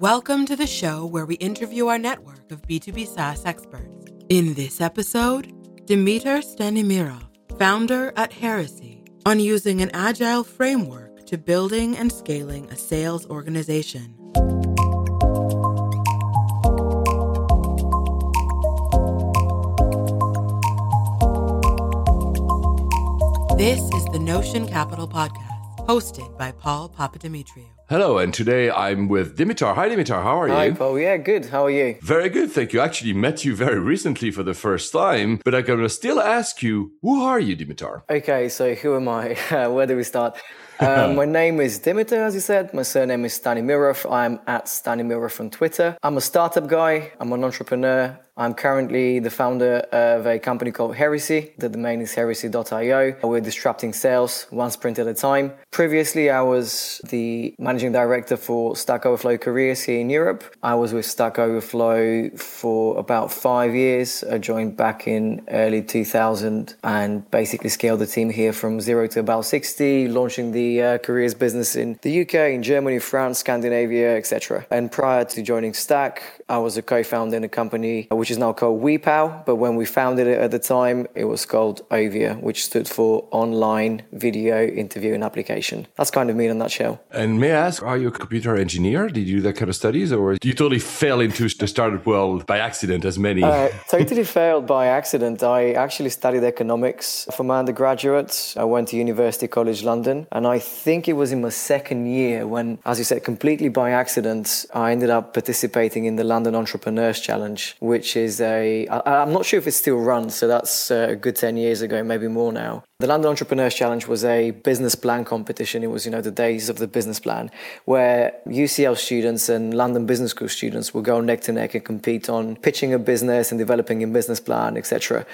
Welcome to the show where we interview our network of B2B SaaS experts. In this episode, Dimitar Stanimirov, founder at Heresy, on using an agile framework to building and scaling a sales organization. This is the Notion Capital Podcast, hosted by Paul Papadimitriou. Hello, and today I'm with Dimitar. Hi, Dimitar. How are Hi, you? Hi, Paul. Yeah, good. How are you? Very good, thank you. Actually, met you very recently for the first time, but I'm gonna still ask you, who are you, Dimitar? Okay, so who am I? Where do we start? Um, my name is Dimitar, as you said. My surname is Stanimirov. I'm at Stanimirov on Twitter. I'm a startup guy. I'm an entrepreneur. I'm currently the founder of a company called Heresy. The domain is heresy.io. We're disrupting sales one sprint at a time. Previously, I was the managing director for Stack Overflow careers here in Europe. I was with Stack Overflow for about five years. I joined back in early 2000 and basically scaled the team here from zero to about 60, launching the uh, careers business in the UK, in Germany, France, Scandinavia, etc. And prior to joining Stack, I was a co-founder in a company which is now called WePow, but when we founded it at the time, it was called Ovia, which stood for Online Video Interviewing Application. That's kind of me in a nutshell. And may I ask, are you a computer engineer? Did you do that kind of studies, or you totally fell into the startup world by accident, as many? Uh, totally failed by accident. I actually studied economics for my undergraduate. I went to University College London, and I think it was in my second year when, as you said, completely by accident, I ended up participating in the London Entrepreneurs Challenge, which is a, I, I'm not sure if it still runs, so that's uh, a good 10 years ago, maybe more now. The London Entrepreneurs Challenge was a business plan competition. It was, you know, the days of the business plan where UCL students and London Business School students would go neck to neck and compete on pitching a business and developing a business plan, etc.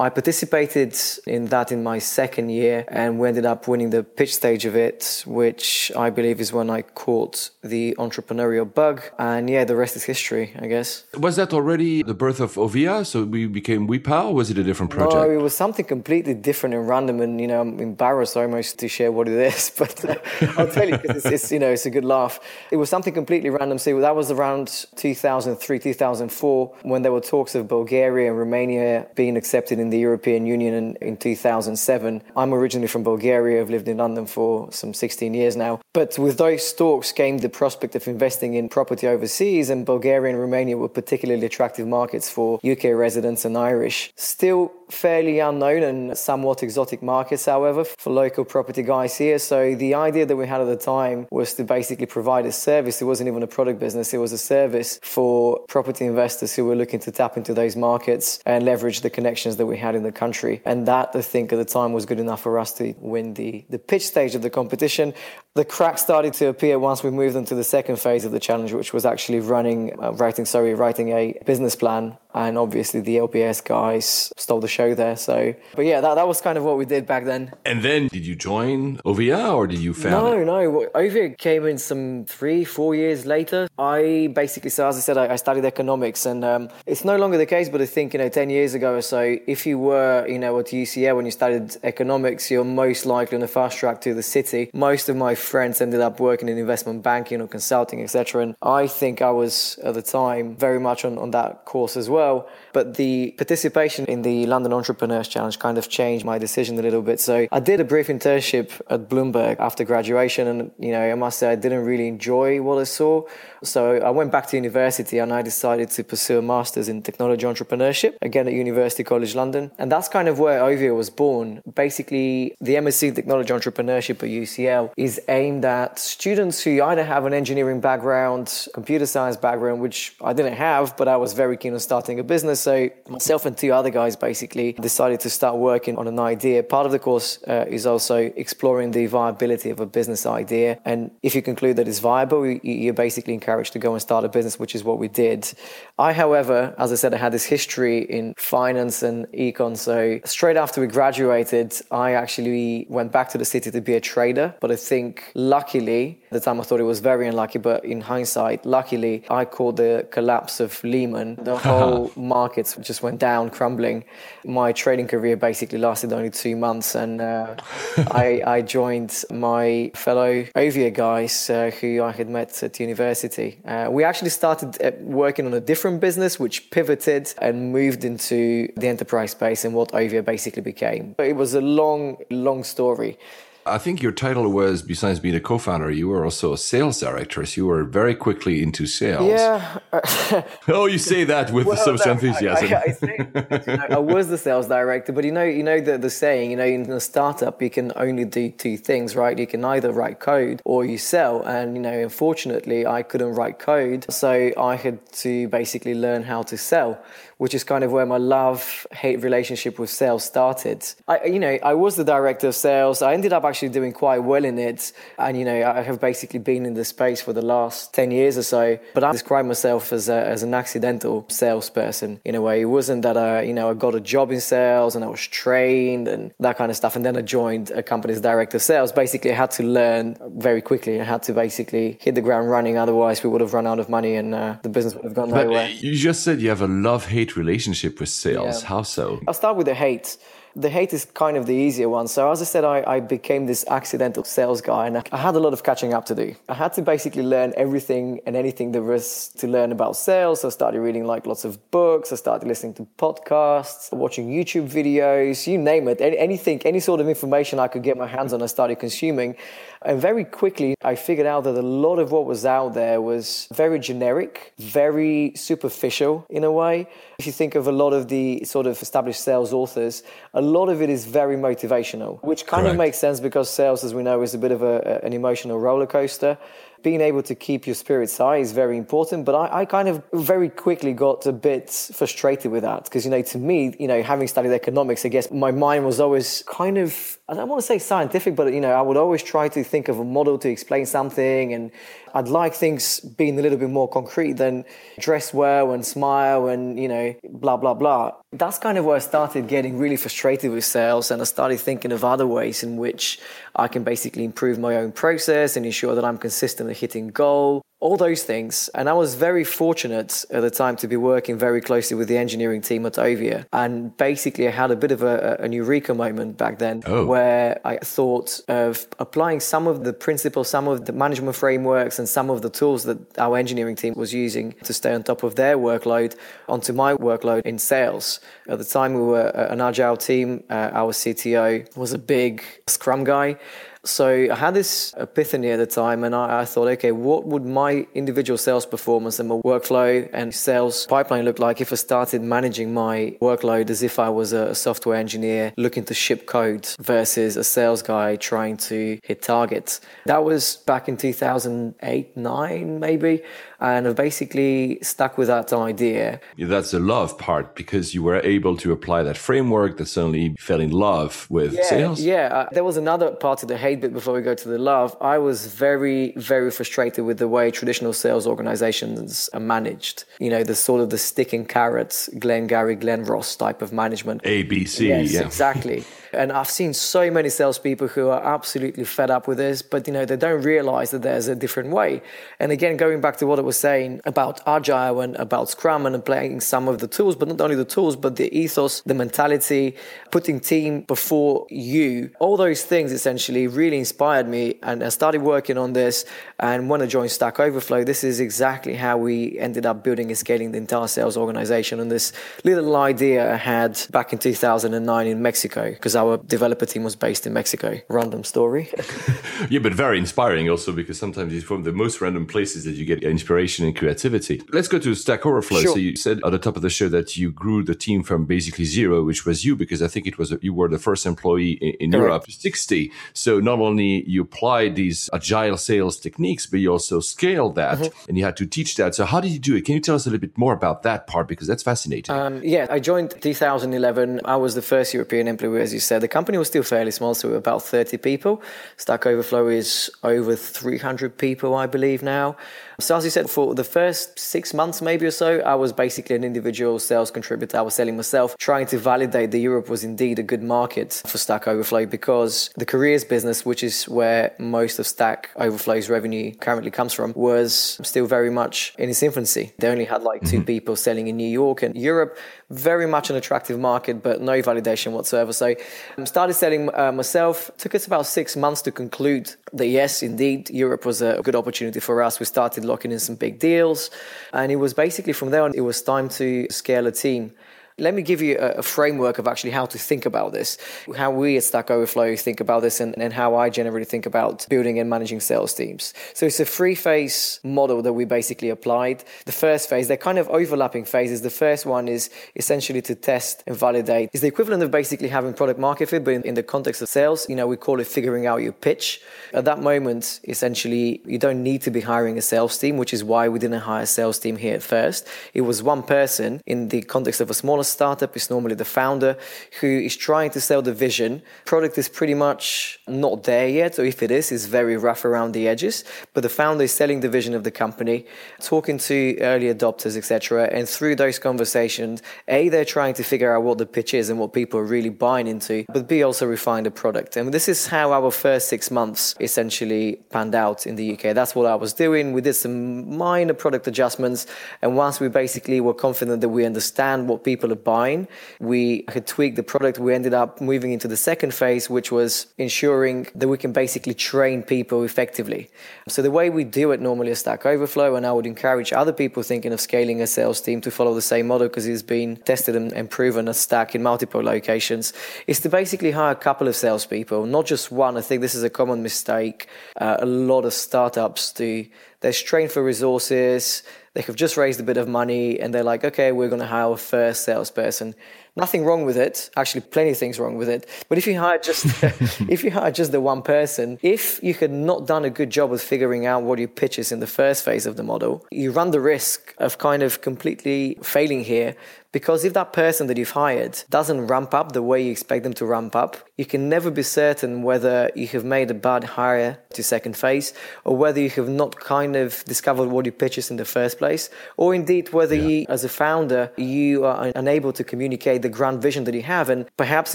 I participated in that in my second year and we ended up winning the pitch stage of it, which I believe is when I caught the entrepreneurial bug. And yeah, the rest is history, I guess. was that already the birth of Ovia? So we became WePow, or was it a different project? No, it was something completely different and random, and you know, I'm embarrassed almost to share what it is, but uh, I'll tell you because it's, it's, you know it's a good laugh. It was something completely random. So that was around 2003, 2004, when there were talks of Bulgaria and Romania being accepted in the European Union in, in 2007. I'm originally from Bulgaria. I've lived in London for some 16 years now. But with those talks came the prospect of investing in property overseas, and Bulgaria and Romania were particularly attractive markets for UK residents and Irish. Still fairly unknown and somewhat exotic markets, however, for local property guys here. So the idea that we had at the time was to basically provide a service. It wasn't even a product business, it was a service for property investors who were looking to tap into those markets and leverage the connections that we had in the country. And that, I think, at the time was good enough for us to win the, the pitch stage of the competition. The cracks started to appear once we moved into the second phase of the challenge, which was actually running, uh, writing, sorry, writing a business plan. And obviously the LBS guys stole the show there. So, but yeah, that, that was kind of what we did back then. and then, did you join Ovia, or did you found No, it? no. Ovia came in some three, four years later. I basically, so as I said, I, I studied economics, and um, it's no longer the case. But I think you know, ten years ago or so, if you were, you know, at UCL when you studied economics, you're most likely on the fast track to the city. Most of my friends ended up working in investment banking or consulting, etc. And I think I was at the time very much on, on that course as well well but the participation in the London Entrepreneurs Challenge kind of changed my decision a little bit. So I did a brief internship at Bloomberg after graduation, and you know, I must say I didn't really enjoy what I saw. So I went back to university and I decided to pursue a master's in technology entrepreneurship again at University College London, and that's kind of where Ovia was born. Basically, the MSc Technology Entrepreneurship at UCL is aimed at students who either have an engineering background, computer science background, which I didn't have, but I was very keen on starting a business. So myself and two other guys basically decided to start working on an idea. Part of the course uh, is also exploring the viability of a business idea, and if you conclude that it's viable, you- you're basically encouraged to go and start a business, which is what we did. I, however, as I said, I had this history in finance and econ. So straight after we graduated, I actually went back to the city to be a trader. But I think luckily, At the time, I thought it was very unlucky, but in hindsight, luckily, I caught the collapse of Lehman. The whole markets just went down, crumbling. My trading career basically lasted only two months, and uh, I, I, joined my fellow Ovia guys uh, who I had met at university. Uh, we actually started uh, working on a different business, which pivoted and moved into the enterprise space and what Ovia basically became. But It was a long, long story. I think your title was, besides being a co-founder, you were also a sales director. So you were very quickly into sales. Yeah. oh, you say that with well, so much no, enthusiasm. I, I, I, say, you know, I, was the sales director, but you know, you know the, the saying, you know, in a startup, you can only do two things, right? You can either write code or you sell. And you know, unfortunately, I couldn't write code, so I had to basically learn how to sell which is kind of where my love hate relationship with sales started. I, you know, I was the director of sales. I ended up actually doing quite well in it. And, you know, I have basically been in the space for the last 10 years or so. But I describe myself as, a, as an accidental salesperson in a way. It wasn't that, I, you know, I got a job in sales and I was trained and that kind of stuff. And then I joined a company's director of sales. Basically, I had to learn very quickly. I had to basically hit the ground running. Otherwise, we would have run out of money and uh, the business would have gone nowhere. You just said you have a love hate relationship with sales. Yeah. How so? I'll start with the hate. The hate is kind of the easier one. So, as I said, I, I, became this accidental sales guy and I had a lot of catching up to do. I had to basically learn everything and anything there was to learn about sales. So I started reading like lots of books. I started listening to podcasts, watching YouTube videos, you name it. Anything, any sort of information I could get my hands on, I started consuming. And very quickly, I figured out that a lot of what was out there was very generic, very superficial in a way. If you think of a lot of the sort of established sales authors, a lot of it is very motivational, which kind Correct. of makes sense because sales, as we know, is a bit of a, an emotional roller coaster being able to keep your spirits high is very important. But I, I kind of very quickly got a bit frustrated with that because, you know, to me, you know, having studied economics, I guess my mind was always kind of, I don't want to say scientific, but, you know, I would always try to think of a model to explain something. And I'd like things being a little bit more concrete than dress well and smile and, you know, blah, blah, blah. That's kind of where I started getting really frustrated with sales. And I started thinking of other ways in which I can basically improve my own process and ensure that I'm consistently hitting goal all those things. And I was very fortunate at the time to be working very closely with the engineering team at Ovia. And basically, I had a bit of a, an eureka moment back then oh. where I thought of applying some of the principles, some of the management frameworks, and some of the tools that our engineering team was using to stay on top of their workload onto my workload in sales. At the time, we were an agile team. Uh, our CTO was a big Scrum guy. So I had this epiphany at the time, and I, I, thought, okay, what would my individual sales performance and my workflow and sales pipeline look like if I started managing my workload as if I was a software engineer looking to ship code versus a sales guy trying to hit targets? That was back in 2008, 9, maybe and I've basically stuck with that idea. Yeah, that's the love part because you were able to apply that framework that suddenly fell in love with yeah, sales. Yeah, uh, there was another part of the hate bit before we go to the love. I was very, very frustrated with the way traditional sales organizations are managed. You know, the sort of the stick and carrots, Glengarry, Glen Ross type of management. ABC, yes, yeah. exactly. And I've seen so many salespeople who are absolutely fed up with this, but you know they don't realize that there's a different way. And again, going back to what I was saying about agile and about Scrum and applying some of the tools, but not only the tools, but the ethos, the mentality, putting team before you, all those things essentially really inspired me. And I started working on this. And when I joined Stack Overflow, this is exactly how we ended up building and scaling the entire sales organization. And this little idea I had back in 2009 in Mexico, because our developer team was based in Mexico. Random story. yeah, but very inspiring also because sometimes it's from the most random places that you get inspiration and creativity. Let's go to Stack Overflow. Sure. So you said at the top of the show that you grew the team from basically zero, which was you, because I think it was you were the first employee in, in Europe, 60. So not only you applied these agile sales techniques, but you also scaled that mm-hmm. and you had to teach that. So how did you do it? Can you tell us a little bit more about that part? Because that's fascinating. Um, yeah, I joined 2011. I was the first European employee, as you The company was still fairly small, so we were about 30 people. Stack Overflow is over 300 people, I believe, now. So, as you said, for the first six months, maybe or so, I was basically an individual sales contributor. I was selling myself, trying to validate that Europe was indeed a good market for Stack Overflow because the careers business, which is where most of Stack Overflow's revenue currently comes from, was still very much in its infancy. They only had like mm-hmm. two people selling in New York and Europe, very much an attractive market, but no validation whatsoever. So, I um, started selling uh, myself. Took us about six months to conclude that yes, indeed, Europe was a good opportunity for us. We started locking in some big deals, and it was basically from there on, it was time to scale a team. Let me give you a, a, framework of actually how to think about this, how we at Stack Overflow think about this, and, and how I generally think about building and managing sales teams. So it's a three phase model that we basically applied. The first phase, they're kind of overlapping phases. The first one is essentially to test and validate. It's the equivalent of basically having product market fit, but in, in the context of sales, you know, we call it figuring out your pitch. At that moment, essentially, you don't need to be hiring a sales team, which is why we didn't hire a sales team here at first. It was one person in the context of a smaller startup is normally the founder who is trying to sell the vision. Product is pretty much not there yet, or if it is, it's very rough around the edges. But the founder is selling the vision of the company, talking to early adopters, etc. And through those conversations, A, they're trying to figure out what the pitch is and what people are really buying into, but B, also refine the product. And this is how our first six months essentially panned out in the UK. That's what I was doing. We did some minor product adjustments. And once we basically were confident that we understand what people buying. We had tweaked the product. We ended up moving into the second phase, which was ensuring that we can basically train people effectively. So the way we do it normally is Stack Overflow, and I would encourage other people thinking of scaling a sales team to follow the same model because it's been tested and, and proven as Stack in multiple locations, is to basically hire a couple of salespeople, not just one. I think this is a common mistake. Uh, a lot of startups do. They're strained for resources they have just raised a bit of money and they're like, okay, we're going to hire a first salesperson. Nothing wrong with it. Actually, plenty of things wrong with it. But if you hire just if you hire just the one person, if you had not done a good job of figuring out what your pitch is in the first phase of the model, you run the risk of kind of completely failing here because if that person that you've hired doesn't ramp up the way you expect them to ramp up, you can never be certain whether you have made a bad hire to second phase or whether you have not kind of discovered what you pitch is in the first place, or indeed whether yeah. you, as a founder, you are unable to communicate the grand vision that you have. And perhaps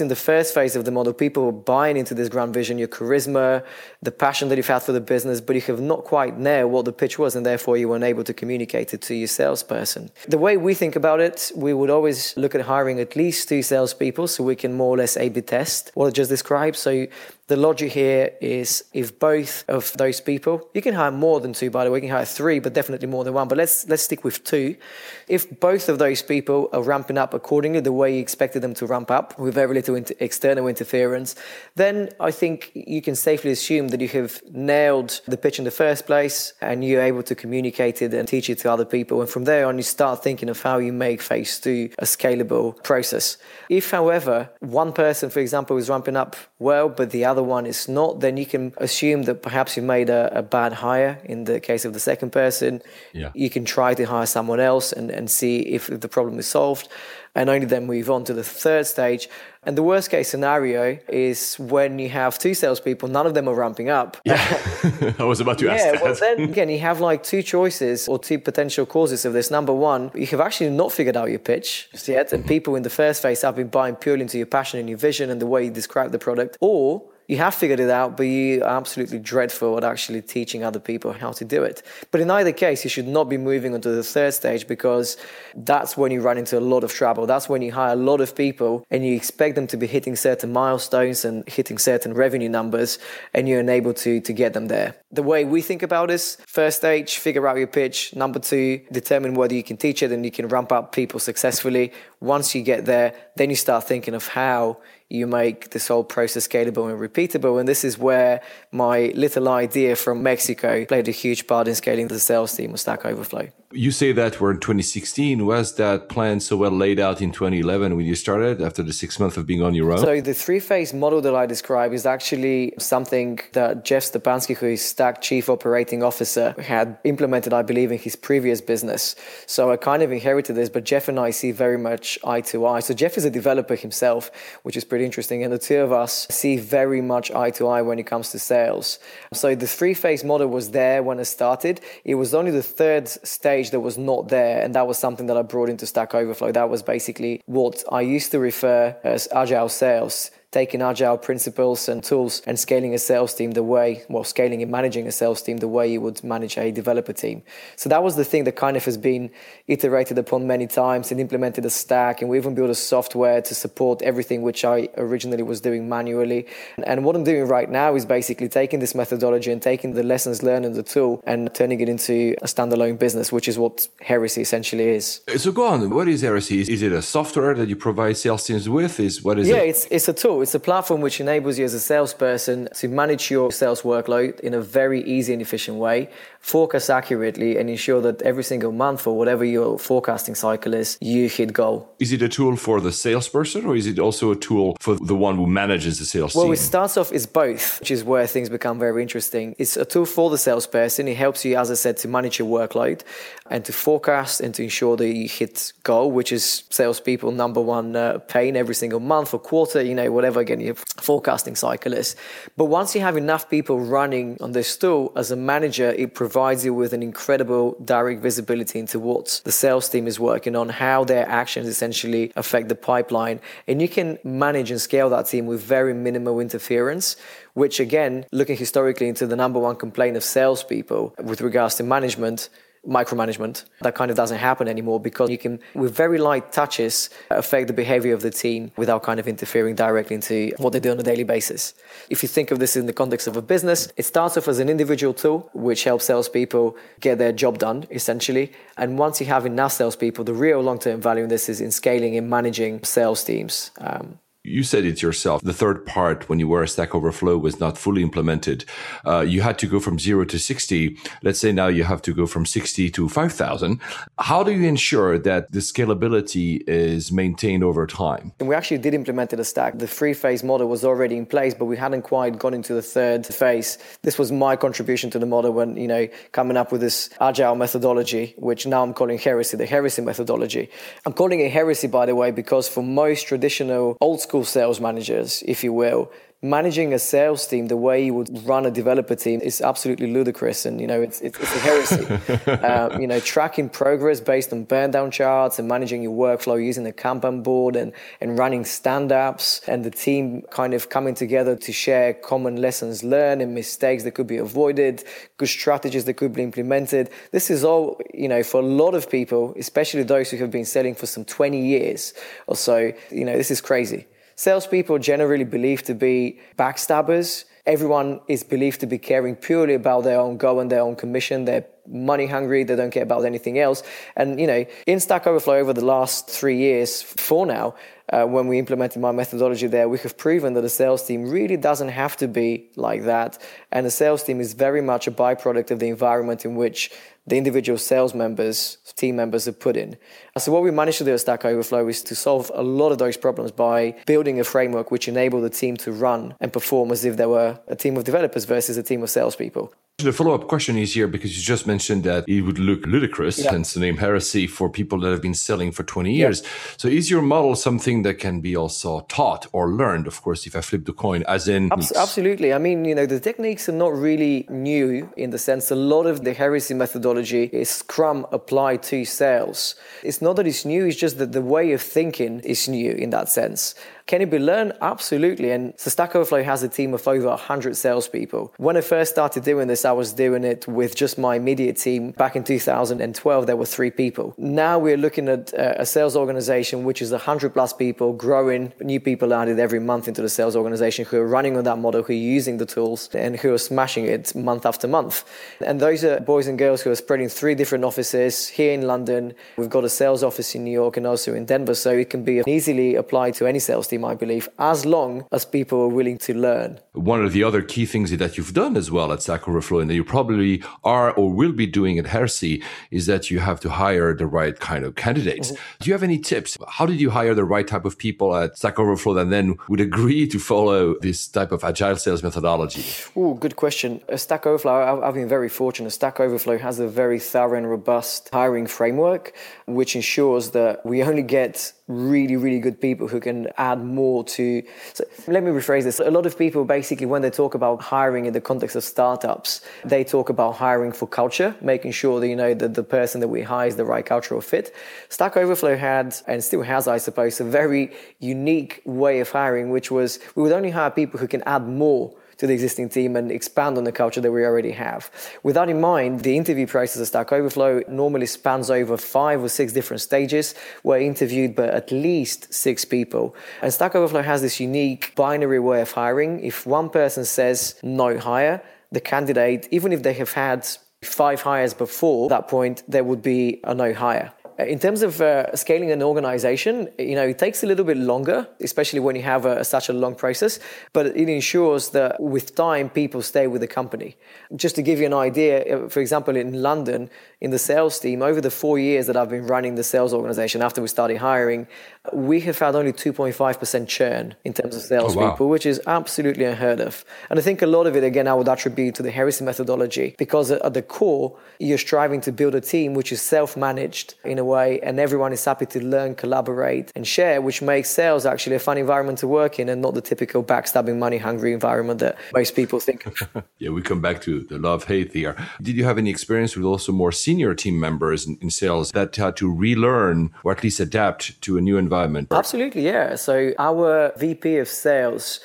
in the first phase of the model, people are buying into this grand vision, your charisma, the passion that you've had for the business, but you have not quite nailed what the pitch was, and therefore you weren't able to communicate it to your salesperson. The way we think about it, we would would always look at hiring at least two salespeople so we can more or less A-B test what I just described. So the logic here is if both of those people, you can hire more than two, by the way, you can hire three, but definitely more than one. But let's let's stick with two. If both of those people are ramping up accordingly the way you expected them to ramp up, with very little inter- external interference, then I think you can safely assume that you have nailed the pitch in the first place and you're able to communicate it and teach it to other people. And from there on, you start thinking of how you make phase two a scalable process. If, however, one person, for example, is ramping up well, but the other other one is not, then you can assume that perhaps you made a, a bad hire in the case of the second person. Yeah. You can try to hire someone else and, and see if the problem is solved and only then move on to the third stage. And the worst case scenario is when you have two salespeople, none of them are ramping up. Yeah, I was about to ask yeah, that. well, then again, you have like two choices or two potential causes of this. Number one, you have actually not figured out your pitch yet, and people in the first phase have been buying purely into your passion and your vision and the way you describe the product, or you have figured it out, but you are absolutely dreadful at actually teaching other people how to do it. But in either case, you should not be moving on to the third stage because that's when you run into a lot of trouble. That's when you hire a lot of people and you expect them to be hitting certain milestones and hitting certain revenue numbers, and you're unable to, to get them there. The way we think about this first stage, figure out your pitch. Number two, determine whether you can teach it and you can ramp up people successfully. Once you get there, then you start thinking of how you make this whole process scalable and repeatable. And this is where my little idea from Mexico played a huge part in scaling the sales team of Stack Overflow. You say that we're in 2016. Was that plan so well laid out in 2011 when you started after the six months of being on your own? So the three phase model that I describe is actually something that Jeff Szczepanski, who is Stack Chief Operating Officer, had implemented, I believe, in his previous business. So I kind of inherited this, but Jeff and I see very much eye to eye. So Jeff is a developer himself, which is pretty interesting. And the two of us see very much eye to eye when it comes to sales. So the three phase model was there when it started. It was only the third stage that was not there. And that was something that I brought into Stack Overflow. That was basically what I used to refer as agile sales taking agile principles and tools and scaling a sales team the way, well, scaling and managing a sales team the way you would manage a developer team. So that was the thing that kind of has been iterated upon many times and implemented a stack. And we even built a software to support everything which I originally was doing manually. And what I'm doing right now is basically taking this methodology and taking the lessons learned in the tool and turning it into a standalone business, which is what Heresy essentially is. So go on. What is Heresy? Is it a software that you provide sales teams with? Is what is yeah, it? Yeah, it's, it's a tool it's a platform which enables you as a salesperson to manage your sales workload in a very easy and efficient way, forecast accurately, and ensure that every single month or whatever your forecasting cycle is, you hit goal. Is it a tool for the salesperson or is it also a tool for the one who manages the sales well, team? Well, it starts off as both, which is where things become very interesting. It's a tool for the salesperson. It helps you, as I said, to manage your workload and to forecast and to ensure that you hit goal, which is salespeople number one uh, pain every single month or quarter, you know, whatever again your forecasting cycle is. But once you have enough people running on this tool as a manager, it provides you with an incredible direct visibility into what the sales team is working on, how their actions essentially affect the pipeline. And you can manage and scale that team with very minimal interference, which again, looking historically into the number one complaint of salespeople with regards to management, micromanagement. That kind of doesn't happen anymore because you can, with very light touches, affect the behavior of the team without kind of interfering directly into what they do on a daily basis. If you think of this in the context of a business, it starts off as an individual tool which helps salespeople get their job done, essentially. And once you have enough salespeople, the real long term value in this is in scaling and managing sales teams. Um, you said it yourself. The third part, when you were a Stack Overflow, was not fully implemented. Uh, you had to go from zero to 60. Let's say now you have to go from 60 to 5,000. How do you ensure that the scalability is maintained over time? And we actually did implement a stack. The three phase model was already in place, but we hadn't quite gone into the third phase. This was my contribution to the model when, you know, coming up with this agile methodology, which now I'm calling heresy, the heresy methodology. I'm calling it heresy, by the way, because for most traditional old school sales managers, if you will, managing a sales team the way you would run a developer team is absolutely ludicrous and you know it's, it's, it's a heresy. Uh, you know tracking progress based on burn down charts and managing your workflow using a kanban board and, and running stand-ups and the team kind of coming together to share common lessons learned and mistakes that could be avoided good strategies that could be implemented. This is all you know for a lot of people especially those who have been selling for some 20 years or so you know this is crazy Salespeople generally believed to be backstabbers. Everyone is believed to be caring purely about their own goal and their own commission. They're money hungry. They don't care about anything else. And, you know, in Stack Overflow over the last three years, four now, uh, when we implemented my methodology there, we have proven that a sales team really doesn't have to be like that. And a sales team is very much a byproduct of the environment in which the individual sales members, team members are put in. So what we managed to do at Stack Overflow is to solve a lot of those problems by building a framework which enabled the team to run and perform as if they were a team of developers versus a team of salespeople. The follow up question is here because you just mentioned that it would look ludicrous, yeah. hence the name heresy, for people that have been selling for 20 years. Yeah. So, is your model something that can be also taught or learned? Of course, if I flip the coin, as in. Absolutely. I mean, you know, the techniques are not really new in the sense a lot of the heresy methodology is Scrum applied to sales. It's not that it's new, it's just that the way of thinking is new in that sense. Can it be learned? Absolutely. And so Stack Overflow has a team of over 100 salespeople. When I first started doing this, I was doing it with just my immediate team. Back in 2012, there were three people. Now we're looking at uh, a sales organization which is 100 plus people, growing, new people added every month into the sales organization who are running on that model, who are using the tools, and who are smashing it month after month. And those are boys and girls who are spreading three different offices here in London. We've got a sales office in New York and also in Denver, so it can be easily applied to any sales team team, I believe, as long as people are willing to learn. One of the other key things that you've done as well at Stack Overflow and that you probably are or will be doing at Heresy is that you have to hire the right kind of candidates. Mm-hmm. Do you have any tips? How did you hire the right type of people at Stack Overflow that then would agree to follow this type of agile sales methodology? Oh, good question. At Stack Overflow, I've been very fortunate. Stack Overflow has a very thorough and robust hiring framework, which ensures that we only get really, really good people who can add more to. So let me rephrase this. A lot of people basically, when they talk about hiring in the context of startups, they talk about hiring for culture, making sure that you know that the person that we hire is the right cultural fit. Stack Overflow had and still has, I suppose, a very unique way of hiring, which was we would only hire people who can add more to the existing team and expand on the culture that we already have. With that in mind, the interview process at Stack Overflow normally spans over five or six different stages. We're interviewed by at least six people. And Stack Overflow has this unique binary way of hiring. If one person says no hire, the candidate, even if they have had five hires before that point, there would be a no hire. In terms of uh, scaling an organization, you know, it takes a little bit longer, especially when you have a, such a long process, but it ensures that with time, people stay with the company. Just to give you an idea, uh, for example, in London, in the sales team, over the four years that I've been running the sales organization after we started hiring, we have had only 2.5% churn in terms of salespeople, oh, wow. which is absolutely unheard of. And I think a lot of it, again, I would attribute to the heresy methodology because at the core, you're striving to build a team which is self managed in a way, and everyone is happy to learn, collaborate, and share, which makes sales actually a fun environment to work in and not the typical backstabbing, money hungry environment that most people think yeah, we come back to the love hate here. Did you have any experience with also more senior team members in, in sales that had to relearn or at least adapt to a new environment? Absolutely, yeah. So, our VP of sales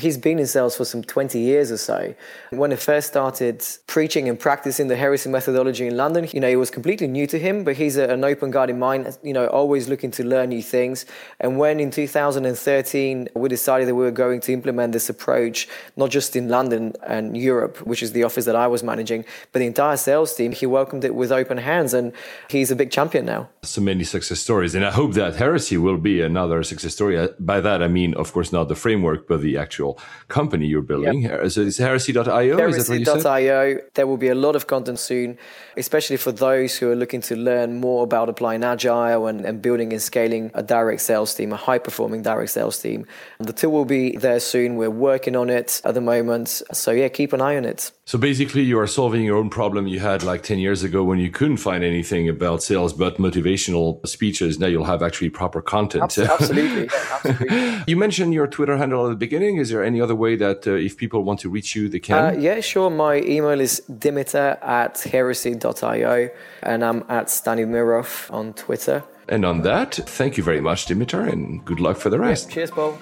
He's been in sales for some 20 years or so. When I first started preaching and practicing the heresy methodology in London, you know, it was completely new to him, but he's an open guarded mind, you know, always looking to learn new things. And when in 2013 we decided that we were going to implement this approach, not just in London and Europe, which is the office that I was managing, but the entire sales team, he welcomed it with open hands and he's a big champion now. So many success stories. And I hope that heresy will be another success story. Uh, by that, I mean, of course, not the framework, but the actual actual company you're building. Yep. So it's heresy.io. Heresy.io. There will be a lot of content soon, especially for those who are looking to learn more about applying agile and, and building and scaling a direct sales team, a high performing direct sales team. The tool will be there soon. We're working on it at the moment. So yeah, keep an eye on it. So basically, you are solving your own problem you had like 10 years ago when you couldn't find anything about sales but motivational speeches. Now you'll have actually proper content. Absolutely. absolutely. you mentioned your Twitter handle at the beginning. Is there any other way that uh, if people want to reach you, they can? Uh, yeah, sure. My email is dimitar at heresy.io and I'm at Stanimirov on Twitter. And on that, thank you very much, Dimitar, and good luck for the rest. Yeah, cheers, Paul.